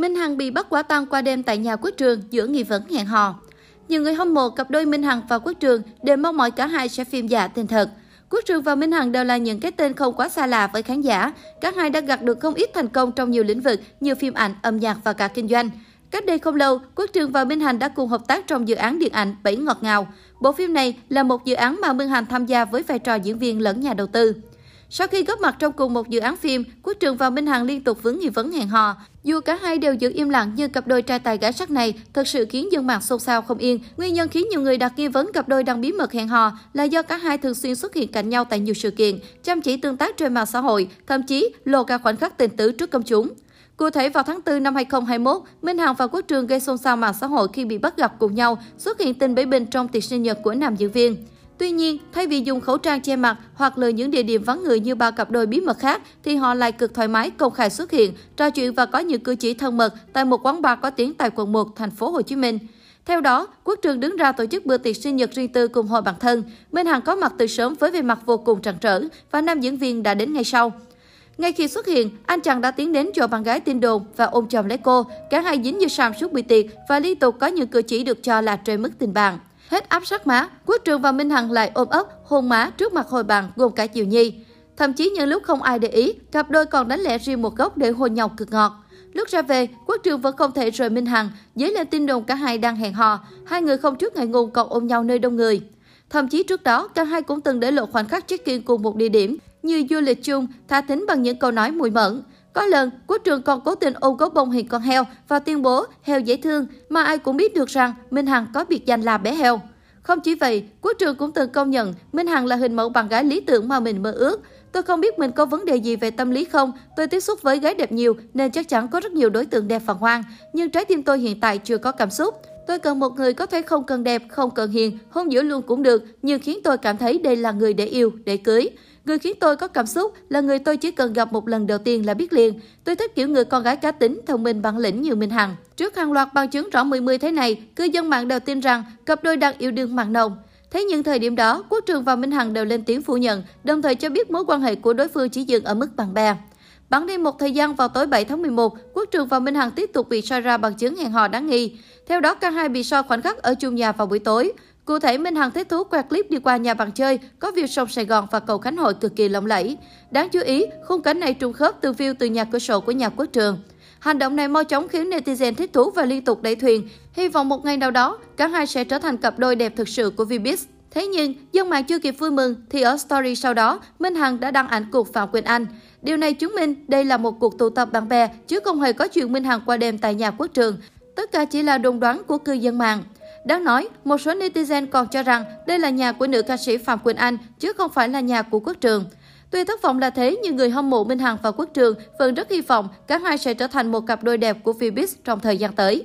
Minh Hằng bị bắt quả tang qua đêm tại nhà Quốc Trường giữa nghi vấn hẹn hò. Nhiều người hâm mộ cặp đôi Minh Hằng và Quốc Trường đều mong mỏi cả hai sẽ phim dạ giả tên thật. Quốc Trường và Minh Hằng đều là những cái tên không quá xa lạ với khán giả. Các hai đã gặt được không ít thành công trong nhiều lĩnh vực như phim ảnh, âm nhạc và cả kinh doanh. Cách đây không lâu, Quốc Trường và Minh Hằng đã cùng hợp tác trong dự án điện ảnh Bảy Ngọt Ngào. Bộ phim này là một dự án mà Minh Hằng tham gia với vai trò diễn viên lẫn nhà đầu tư. Sau khi góp mặt trong cùng một dự án phim, Quốc Trường và Minh Hằng liên tục vướng nghi vấn hẹn hò. Dù cả hai đều giữ im lặng nhưng cặp đôi trai tài gái sắc này thật sự khiến dân mạng xôn xao không yên. Nguyên nhân khiến nhiều người đặt nghi vấn cặp đôi đang bí mật hẹn hò là do cả hai thường xuyên xuất hiện cạnh nhau tại nhiều sự kiện, chăm chỉ tương tác trên mạng xã hội, thậm chí lộ cả khoảnh khắc tình tứ trước công chúng. Cụ thể vào tháng 4 năm 2021, Minh Hằng và Quốc Trường gây xôn xao mạng xã hội khi bị bắt gặp cùng nhau xuất hiện tình bế bình trong tiệc sinh nhật của nam diễn viên. Tuy nhiên, thay vì dùng khẩu trang che mặt hoặc lựa những địa điểm vắng người như bao cặp đôi bí mật khác, thì họ lại cực thoải mái công khai xuất hiện, trò chuyện và có những cử chỉ thân mật tại một quán bar có tiếng tại quận 1, thành phố Hồ Chí Minh. Theo đó, Quốc Trường đứng ra tổ chức bữa tiệc sinh nhật riêng tư cùng hội bạn thân. Minh Hằng có mặt từ sớm với vẻ mặt vô cùng trăn trở và nam diễn viên đã đến ngay sau. Ngay khi xuất hiện, anh chàng đã tiến đến cho bạn gái tin đồn và ôm chồng lấy cô. Cả hai dính như sam suốt bữa tiệc và liên tục có những cử chỉ được cho là trời mức tình bạn. Hết áp sát má, Quốc Trường và Minh Hằng lại ôm ấp, hôn má trước mặt hồi bàn gồm cả Diệu Nhi. Thậm chí những lúc không ai để ý, cặp đôi còn đánh lẻ riêng một góc để hôn nhau cực ngọt. Lúc ra về, Quốc Trường vẫn không thể rời Minh Hằng, dấy lên tin đồn cả hai đang hẹn hò, hai người không trước ngày ngùng còn ôm nhau nơi đông người. Thậm chí trước đó, cả hai cũng từng để lộ khoảnh khắc check-in cùng một địa điểm, như du lịch chung, tha thính bằng những câu nói mùi mẫn. Có lần, Quốc Trường còn cố tình ôm gấu bông hình con heo và tuyên bố heo dễ thương, mà ai cũng biết được rằng Minh Hằng có biệt danh là bé heo. Không chỉ vậy, Quốc Trường cũng từng công nhận Minh Hằng là hình mẫu bạn gái lý tưởng mà mình mơ ước. Tôi không biết mình có vấn đề gì về tâm lý không, tôi tiếp xúc với gái đẹp nhiều nên chắc chắn có rất nhiều đối tượng đẹp phản hoang, nhưng trái tim tôi hiện tại chưa có cảm xúc. Tôi cần một người có thể không cần đẹp, không cần hiền, hôn giữa luôn cũng được, nhưng khiến tôi cảm thấy đây là người để yêu, để cưới. Người khiến tôi có cảm xúc là người tôi chỉ cần gặp một lần đầu tiên là biết liền. Tôi thích kiểu người con gái cá tính, thông minh, bản lĩnh như Minh Hằng. Trước hàng loạt bằng chứng rõ 10 thế này, cư dân mạng đều tin rằng cặp đôi đang yêu đương mặn nồng. Thế nhưng thời điểm đó, Quốc Trường và Minh Hằng đều lên tiếng phủ nhận, đồng thời cho biết mối quan hệ của đối phương chỉ dừng ở mức bạn bè. Bắn đi một thời gian vào tối 7 tháng 11, Quốc Trường và Minh Hằng tiếp tục bị soi ra bằng chứng hẹn hò đáng nghi. Theo đó, cả hai bị soi khoảnh khắc ở chung nhà vào buổi tối. Cụ thể, Minh Hằng thích thú quạt clip đi qua nhà bạn chơi, có view sông Sài Gòn và cầu Khánh Hội cực kỳ lộng lẫy. Đáng chú ý, khung cảnh này trùng khớp từ view từ nhà cửa sổ của nhà quốc trường. Hành động này mau chóng khiến netizen thích thú và liên tục đẩy thuyền. Hy vọng một ngày nào đó, cả hai sẽ trở thành cặp đôi đẹp thực sự của Vbiz. Thế nhưng, dân mạng chưa kịp vui mừng thì ở story sau đó, Minh Hằng đã đăng ảnh cuộc Phạm Quỳnh Anh. Điều này chứng minh đây là một cuộc tụ tập bạn bè chứ không hề có chuyện Minh Hằng qua đêm tại nhà quốc trường. Tất cả chỉ là đồn đoán của cư dân mạng. Đáng nói, một số netizen còn cho rằng đây là nhà của nữ ca sĩ Phạm Quỳnh Anh, chứ không phải là nhà của Quốc Trường. Tuy thất vọng là thế, nhưng người hâm mộ Minh Hằng và Quốc Trường vẫn rất hy vọng cả hai sẽ trở thành một cặp đôi đẹp của Vbiz trong thời gian tới.